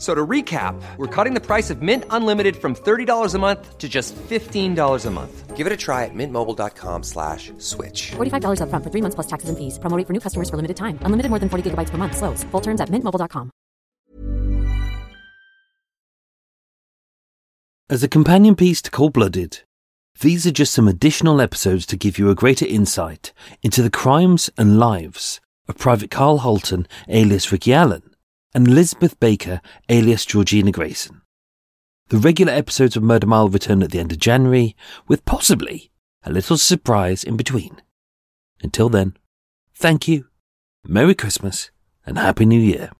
So to recap, we're cutting the price of Mint Unlimited from $30 a month to just $15 a month. Give it a try at mintmobile.com slash switch. $45 upfront for three months plus taxes and fees. Promoting for new customers for limited time. Unlimited more than 40 gigabytes per month. Slows. Full terms at mintmobile.com. As a companion piece to Cold Blooded, these are just some additional episodes to give you a greater insight into the crimes and lives of Private Karl Hulten, alias Ricky Allen, and Elizabeth Baker, alias Georgina Grayson. The regular episodes of Murder Mile return at the end of January, with possibly a little surprise in between. Until then, thank you, Merry Christmas, and Happy New Year.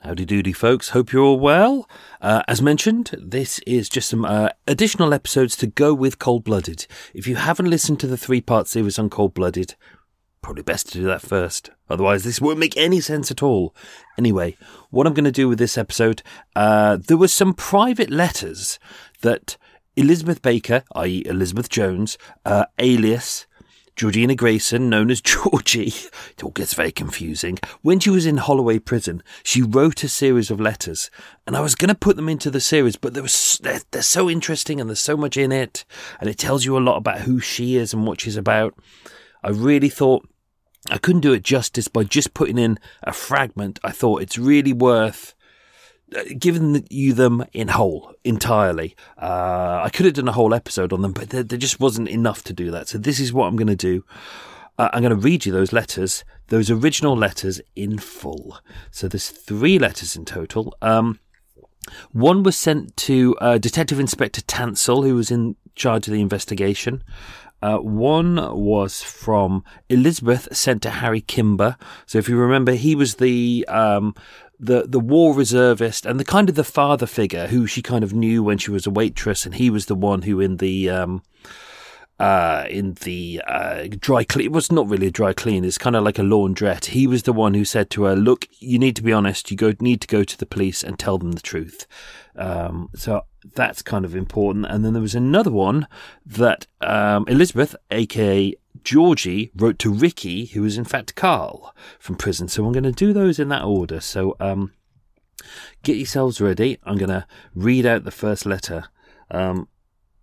Howdy doody, folks. Hope you're all well. Uh, as mentioned, this is just some uh, additional episodes to go with Cold Blooded. If you haven't listened to the three part series on Cold Blooded, probably best to do that first. Otherwise, this won't make any sense at all. Anyway, what I'm going to do with this episode, uh, there were some private letters that Elizabeth Baker, i.e., Elizabeth Jones, uh, alias Georgina Grayson, known as Georgie, it all gets very confusing. When she was in Holloway prison, she wrote a series of letters, and I was going to put them into the series, but they're, they're so interesting and there's so much in it, and it tells you a lot about who she is and what she's about. I really thought I couldn't do it justice by just putting in a fragment. I thought it's really worth uh, giving you them in whole entirely. Uh, I could have done a whole episode on them, but there, there just wasn't enough to do that. So this is what I'm going to do. Uh, I'm going to read you those letters, those original letters in full. So there's three letters in total. Um, one was sent to uh, Detective Inspector Tansill, who was in charge of the investigation. Uh, one was from Elizabeth, sent to Harry Kimber. So if you remember, he was the um, the the war reservist and the kind of the father figure who she kind of knew when she was a waitress, and he was the one who in the um, uh, in the uh, dry clean. It was not really a dry clean. It's kind of like a laundrette. He was the one who said to her, "Look, you need to be honest. You go need to go to the police and tell them the truth." Um, so that's kind of important. And then there was another one that um, Elizabeth, aka Georgie, wrote to Ricky, who was in fact Karl from prison. So I'm going to do those in that order. So um, get yourselves ready. I'm going to read out the first letter. Um,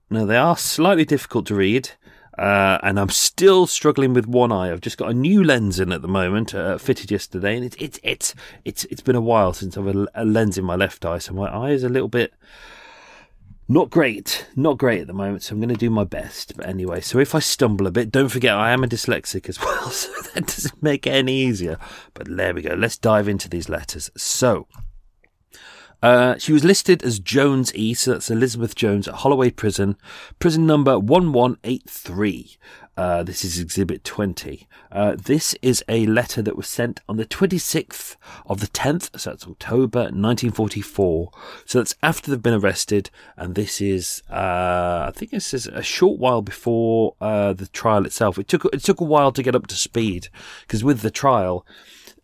now, they are slightly difficult to read. Uh, and I'm still struggling with one eye. I've just got a new lens in at the moment, uh, fitted yesterday, and it's it's it's it's it's been a while since I've a, a lens in my left eye, so my eye is a little bit not great, not great at the moment, so I'm going to do my best. But anyway, so if I stumble a bit, don't forget I am a dyslexic as well, so that doesn't make it any easier. But there we go. Let's dive into these letters. So, uh, she was listed as Jones E, so that's Elizabeth Jones at Holloway Prison, prison number 1183. Uh, this is Exhibit 20. Uh, this is a letter that was sent on the 26th of the 10th, so that's October 1944. So that's after they've been arrested, and this is, uh, I think this is a short while before uh, the trial itself. It took it took a while to get up to speed because with the trial,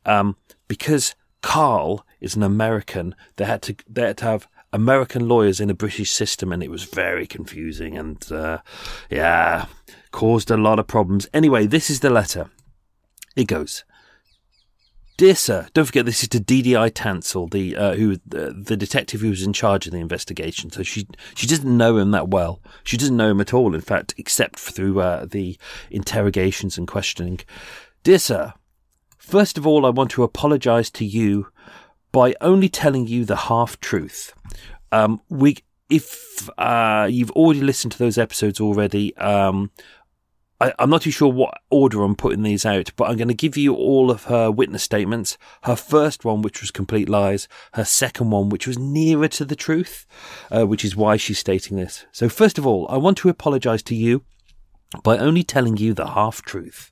um, because Karl is an American. They had to they had to have American lawyers in a British system, and it was very confusing and uh, yeah, caused a lot of problems. Anyway, this is the letter. It goes. Dear sir, don't forget this is to DDI Tansill, the uh, who the, detective who was in charge of the investigation. So she she doesn't know him that well. She doesn't know him at all, in fact, except through uh, the interrogations and questioning. Dear sir, first of all, I want to apologise to you by only telling you the half truth. Um, we, if uh, you've already listened to those episodes already, um, I, am not too sure what order I'm putting these out, but I'm going to give you all of her witness statements. Her first one, which was complete lies. Her second one, which was nearer to the truth, uh, which is why she's stating this. So, first of all, I want to apologise to you by only telling you the half truth.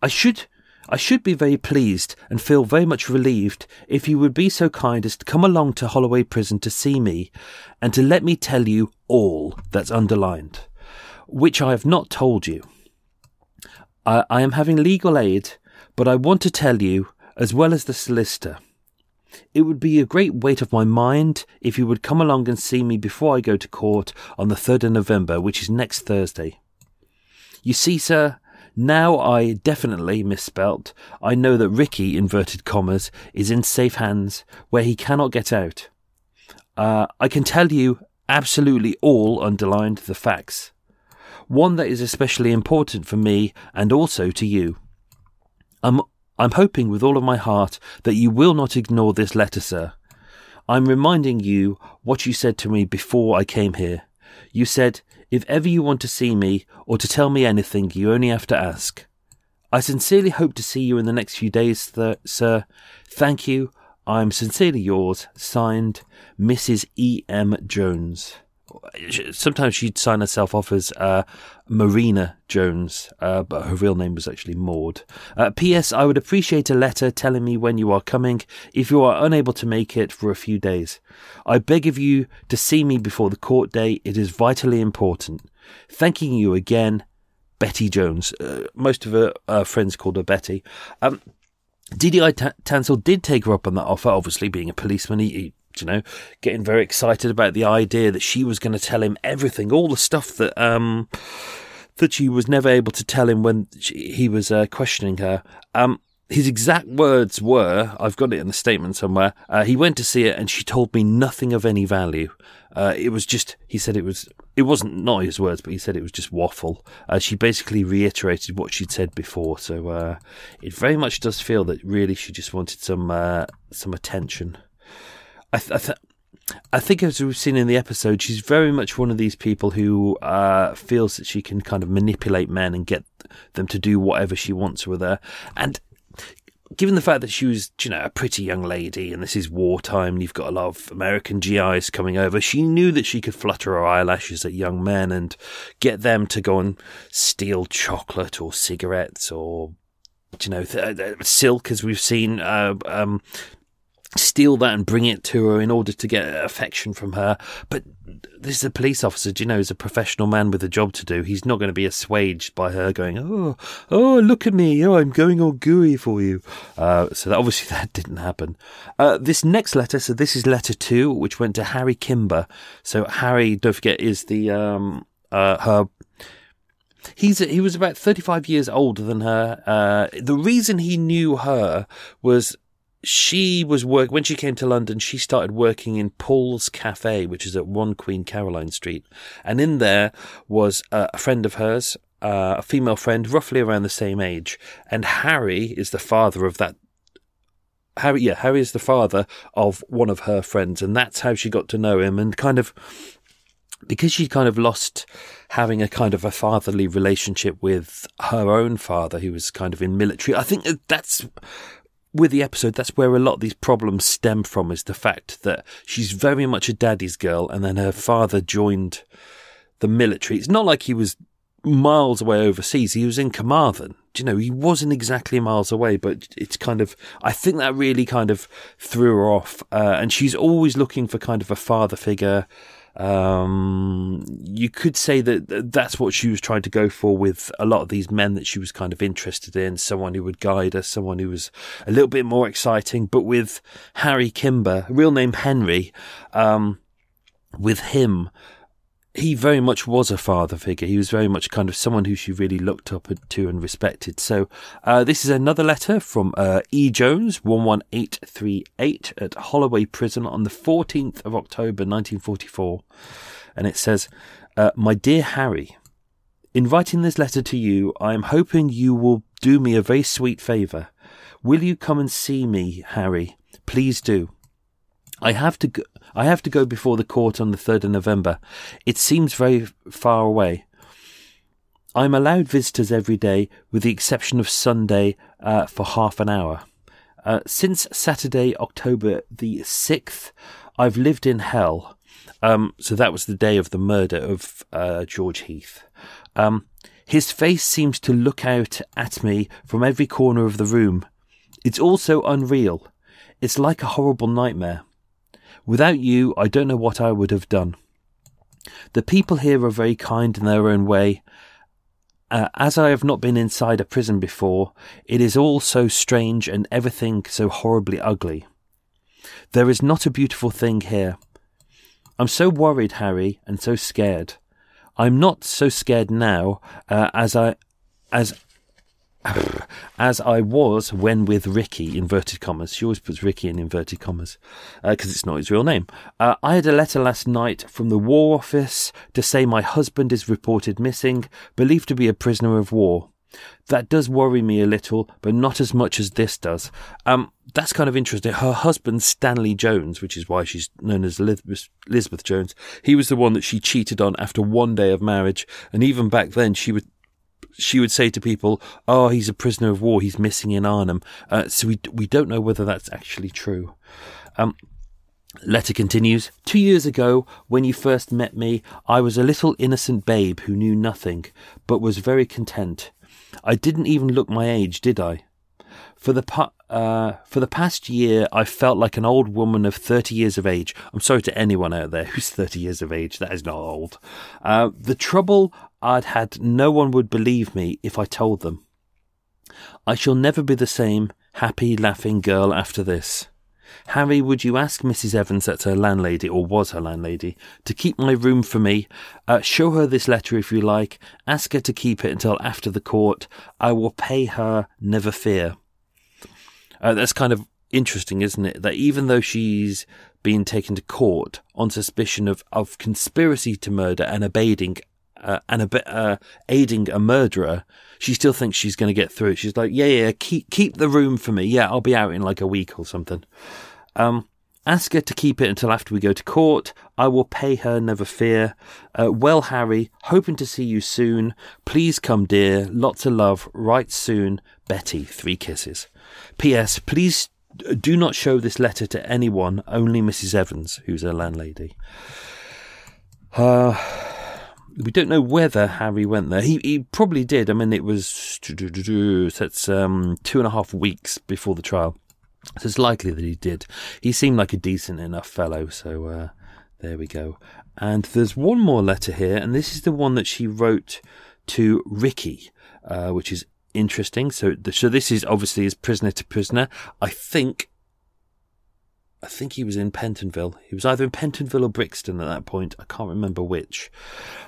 I should. I should be very pleased and feel very much relieved if you would be so kind as to come along to Holloway Prison to see me and to let me tell you all that's underlined which I have not told you. I, I am having legal aid, but I want to tell you, as well as the solicitor. It would be a great weight off my mind if you would come along and see me before I go to court on the 3rd of November, which is next Thursday. You see, sir, now I definitely misspelt. I know that Ricky, inverted commas, is in safe hands where he cannot get out. Uh, I can tell you absolutely all underlined the facts one that is especially important for me and also to you. I'm, I'm hoping with all of my heart that you will not ignore this letter, sir. I'm reminding you what you said to me before I came here. You said, if ever you want to see me or to tell me anything, you only have to ask. I sincerely hope to see you in the next few days, th- sir. Thank you. I am sincerely yours, signed Mrs. E. M. Jones sometimes she'd sign herself off as uh, Marina Jones, uh, but her real name was actually Maud. Uh, P.S. I would appreciate a letter telling me when you are coming if you are unable to make it for a few days. I beg of you to see me before the court day. It is vitally important. Thanking you again, Betty Jones. Uh, most of her uh, friends called her Betty. Um, DDI T- Tansill did take her up on that offer, obviously being a policeman. He, he you know, getting very excited about the idea that she was going to tell him everything, all the stuff that um that she was never able to tell him when she, he was uh, questioning her. Um, his exact words were, I've got it in the statement somewhere. Uh, he went to see it, and she told me nothing of any value. Uh, it was just, he said it was, it wasn't not his words, but he said it was just waffle. Uh, she basically reiterated what she'd said before, so uh, it very much does feel that really she just wanted some uh, some attention. I, th- I, th- I think, as we've seen in the episode, she's very much one of these people who uh, feels that she can kind of manipulate men and get them to do whatever she wants with her. And given the fact that she was, you know, a pretty young lady and this is wartime and you've got a lot of American GIs coming over, she knew that she could flutter her eyelashes at young men and get them to go and steal chocolate or cigarettes or, you know, th- th- silk, as we've seen, uh, um, steal that and bring it to her in order to get affection from her. But this is a police officer, do you know, he's a professional man with a job to do. He's not going to be assuaged by her going, oh, oh, look at me. Oh, I'm going all gooey for you. Uh, so that, obviously that didn't happen. Uh, this next letter, so this is letter two, which went to Harry Kimber. So Harry, don't forget, is the, um, uh, her He's he was about 35 years older than her. Uh, the reason he knew her was she was work when she came to London. She started working in Paul's Cafe, which is at One Queen Caroline Street, and in there was a friend of hers, uh, a female friend, roughly around the same age, and Harry is the father of that. Harry, yeah, Harry is the father of one of her friends, and that's how she got to know him, and kind of because she kind of lost having a kind of a fatherly relationship with her own father, who was kind of in military. I think that's with the episode, that's where a lot of these problems stem from is the fact that she's very much a daddy's girl and then her father joined the military. It's not like he was miles away overseas. He was in Carmarthen. Do you know, he wasn't exactly miles away, but it's kind of, I think that really kind of threw her off. Uh, and she's always looking for kind of a father figure, um, you could say that that's what she was trying to go for with a lot of these men that she was kind of interested in. Someone who would guide her, someone who was a little bit more exciting. But with Harry Kimber, real name Henry, um, with him, he very much was a father figure. He was very much kind of someone who she really looked up to and respected. So, uh, this is another letter from uh, E. Jones, 11838 at Holloway Prison on the 14th of October 1944. And it says, uh, My dear Harry, in writing this letter to you, I am hoping you will do me a very sweet favour. Will you come and see me, Harry? Please do. I have to go, I have to go before the court on the 3rd of November. It seems very far away. I'm allowed visitors every day, with the exception of Sunday uh, for half an hour. Uh, since Saturday, October the 6th, I've lived in hell. Um, so that was the day of the murder of uh, George Heath. Um, his face seems to look out at me from every corner of the room. It's all so unreal. It's like a horrible nightmare. Without you, I don't know what I would have done. The people here are very kind in their own way. Uh, as I have not been inside a prison before, it is all so strange and everything so horribly ugly. There is not a beautiful thing here. I'm so worried, Harry, and so scared. I'm not so scared now uh, as I as as I was when with Ricky, inverted commas. She always puts Ricky in inverted commas because uh, it's not his real name. Uh, I had a letter last night from the War Office to say my husband is reported missing, believed to be a prisoner of war. That does worry me a little, but not as much as this does. Um, that's kind of interesting. Her husband, Stanley Jones, which is why she's known as Elizabeth Jones, he was the one that she cheated on after one day of marriage. And even back then, she would she would say to people, "Oh, he's a prisoner of war. He's missing in Arnhem." Uh, so we we don't know whether that's actually true. Um, letter continues. Two years ago, when you first met me, I was a little innocent babe who knew nothing, but was very content. I didn't even look my age, did I? For the pa- uh, for the past year, I felt like an old woman of 30 years of age. I'm sorry to anyone out there who's 30 years of age. That is not old. Uh, the trouble I'd had no one would believe me if I told them. I shall never be the same happy, laughing girl after this. Harry, would you ask Mrs. Evans, that's her landlady, or was her landlady, to keep my room for me? Uh, show her this letter if you like. Ask her to keep it until after the court. I will pay her, never fear. Uh, that's kind of interesting, isn't it? That even though she's been taken to court on suspicion of, of conspiracy to murder and abating uh, and a bit uh, aiding a murderer, she still thinks she's going to get through. She's like, yeah, yeah, keep keep the room for me. Yeah, I'll be out in like a week or something. Um, ask her to keep it until after we go to court. I will pay her, never fear. Uh, well, Harry, hoping to see you soon. Please come, dear. Lots of love. Right soon. Betty, three kisses. P.S. Please do not show this letter to anyone, only Mrs. Evans, who's her landlady. Uh, we don't know whether Harry went there. He he probably did. I mean, it was that's um, two and a half weeks before the trial, so it's likely that he did. He seemed like a decent enough fellow, so uh, there we go. And there's one more letter here, and this is the one that she wrote to Ricky, uh, which is interesting. So, so this is obviously as prisoner to prisoner. I think I think he was in Pentonville. He was either in Pentonville or Brixton at that point. I can't remember which.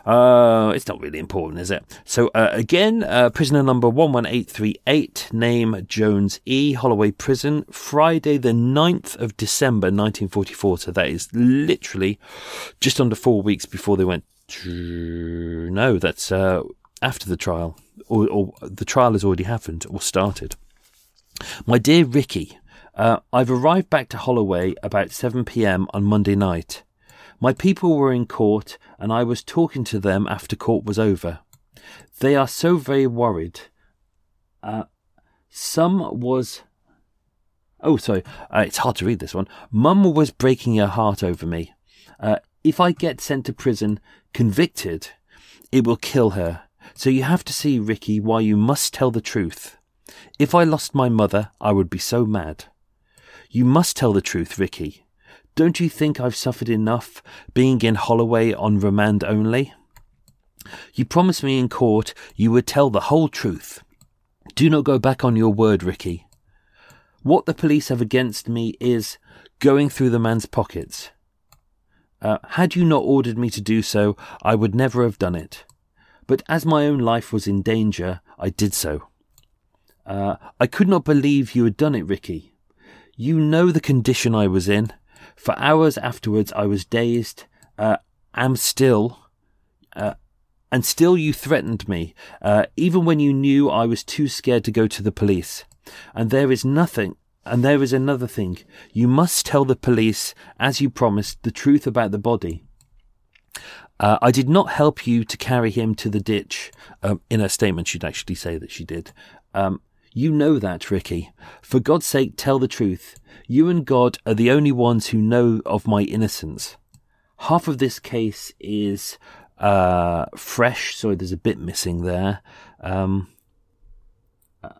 Uh, it's not really important, is it? So, uh, again, uh, prisoner number 11838, name Jones E., Holloway Prison, Friday, the 9th of December, 1944. So, that is literally just under four weeks before they went to. No, that's uh, after the trial, or, or the trial has already happened or started. My dear Ricky, uh, I've arrived back to Holloway about 7 pm on Monday night. My people were in court and I was talking to them after court was over. They are so very worried. Uh, some was. Oh, sorry, uh, it's hard to read this one. Mum was breaking her heart over me. Uh, if I get sent to prison, convicted, it will kill her. So you have to see, Ricky, why you must tell the truth. If I lost my mother, I would be so mad. You must tell the truth, Ricky. Don't you think I've suffered enough being in Holloway on remand only? You promised me in court you would tell the whole truth. Do not go back on your word, Ricky. What the police have against me is going through the man's pockets. Uh, had you not ordered me to do so, I would never have done it. But as my own life was in danger, I did so. Uh, I could not believe you had done it, Ricky. You know the condition I was in. For hours afterwards, I was dazed, uh, am still, uh, and still you threatened me, uh, even when you knew I was too scared to go to the police. And there is nothing, and there is another thing. You must tell the police, as you promised, the truth about the body. Uh, I did not help you to carry him to the ditch. Um, in her statement, she'd actually say that she did. Um, you know that, Ricky. For God's sake, tell the truth. You and God are the only ones who know of my innocence. Half of this case is uh, fresh, Sorry, there's a bit missing there. Um, uh,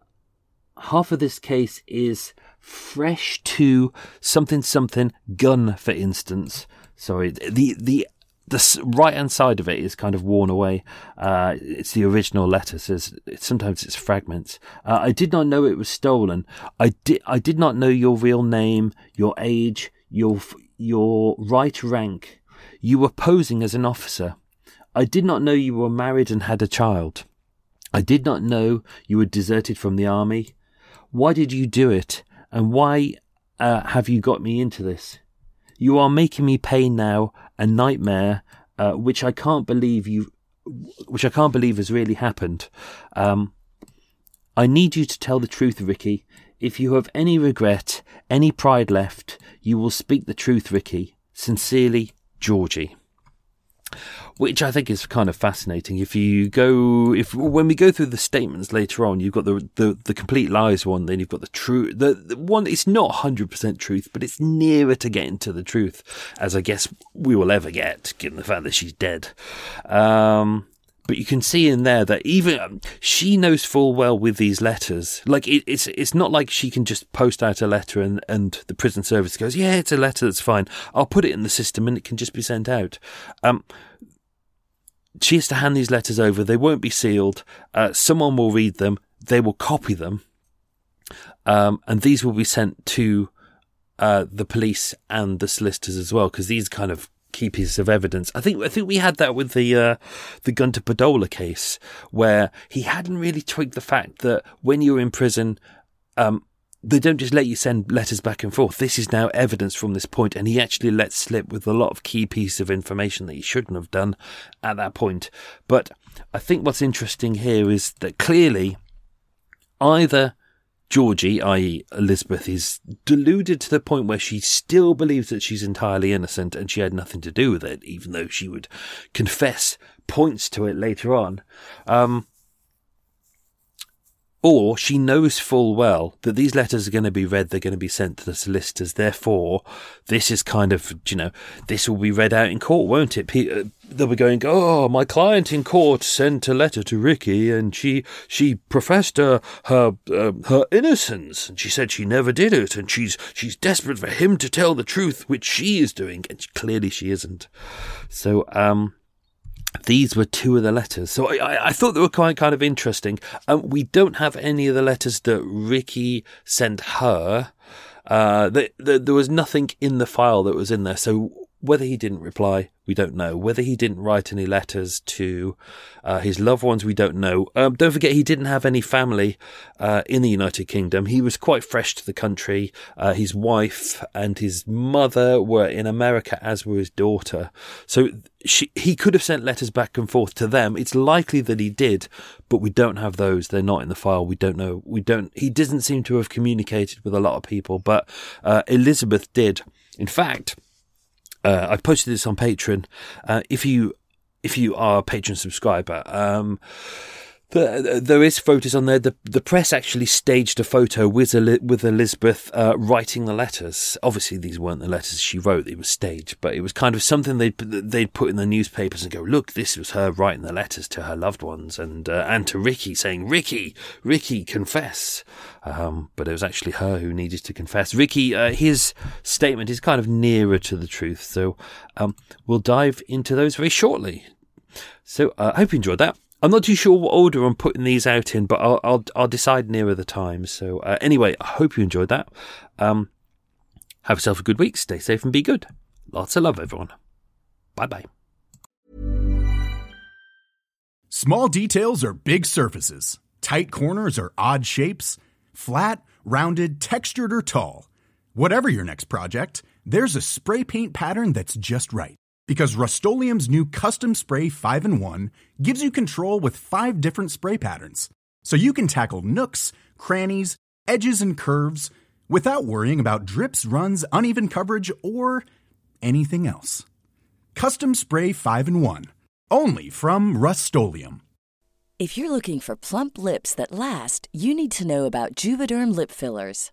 half of this case is fresh to something something gun, for instance. Sorry, the the the right hand side of it is kind of worn away. Uh, it's the original letter. Says sometimes it's fragments. Uh, I did not know it was stolen. I did. I did not know your real name, your age, your your right rank. You were posing as an officer. I did not know you were married and had a child. I did not know you were deserted from the army. Why did you do it? And why uh, have you got me into this? You are making me pay now a nightmare, uh, which I can't believe you, which I can't believe has really happened. Um, I need you to tell the truth, Ricky. If you have any regret, any pride left, you will speak the truth, Ricky. Sincerely, Georgie which I think is kind of fascinating. If you go, if when we go through the statements later on, you've got the the, the complete lies one, then you've got the true, the, the one. It's not hundred percent truth, but it's nearer to getting to the truth, as I guess we will ever get, given the fact that she's dead. Um, but you can see in there that even um, she knows full well with these letters. Like it, it's it's not like she can just post out a letter and and the prison service goes, yeah, it's a letter that's fine. I'll put it in the system and it can just be sent out. Um, she has to hand these letters over. They won't be sealed. Uh, someone will read them. They will copy them, um, and these will be sent to uh, the police and the solicitors as well, because these kind of key pieces of evidence. I think I think we had that with the uh, the Gunter Podola case, where he hadn't really twigged the fact that when you're in prison, um, they don't just let you send letters back and forth. This is now evidence from this point, and he actually let slip with a lot of key pieces of information that he shouldn't have done at that point. But I think what's interesting here is that clearly either Georgie, i.e., Elizabeth, is deluded to the point where she still believes that she's entirely innocent and she had nothing to do with it, even though she would confess points to it later on. Um, or she knows full well that these letters are going to be read, they're going to be sent to the solicitors. Therefore, this is kind of, you know, this will be read out in court, won't it? Uh, they'll be going, oh, my client in court sent a letter to Ricky and she, she professed her, her, uh, her innocence and she said she never did it and she's, she's desperate for him to tell the truth, which she is doing. And clearly she isn't. So, um, these were two of the letters. So I, I thought they were quite kind of interesting. Um, we don't have any of the letters that Ricky sent her. Uh, the, the, there was nothing in the file that was in there. So whether he didn't reply, we don't know. Whether he didn't write any letters to uh, his loved ones, we don't know. Um, don't forget, he didn't have any family uh, in the United Kingdom. He was quite fresh to the country. Uh, his wife and his mother were in America, as were his daughter. So she, he could have sent letters back and forth to them. It's likely that he did, but we don't have those. They're not in the file. We don't know. We don't. He doesn't seem to have communicated with a lot of people, but uh, Elizabeth did. In fact uh, I posted this on Patreon. Uh, if you if you are a Patreon subscriber, um, the, there is photos on there. The the press actually staged a photo with with Elizabeth uh, writing the letters. Obviously, these weren't the letters she wrote; it was staged. But it was kind of something they'd they'd put in the newspapers and go, "Look, this was her writing the letters to her loved ones and uh, and to Ricky, saying, Ricky, Ricky, confess." Um, but it was actually her who needed to confess. Ricky, uh, his statement is kind of nearer to the truth, so um, we'll dive into those very shortly. So uh, I hope you enjoyed that. I'm not too sure what order I'm putting these out in, but I'll I'll, I'll decide nearer the time. So uh, anyway, I hope you enjoyed that. Um, have yourself a good week. Stay safe and be good. Lots of love, everyone. Bye bye. Small details are big surfaces. Tight corners are odd shapes. Flat, rounded, textured, or tall. Whatever your next project, there's a spray paint pattern that's just right because Rust-Oleum's new Custom Spray 5 and 1 gives you control with five different spray patterns, so you can tackle nooks, crannies, edges, and curves without worrying about drips, runs, uneven coverage, or anything else. Custom Spray 5 and 1. Only from Rust If you're looking for plump lips that last, you need to know about Juvederm lip fillers.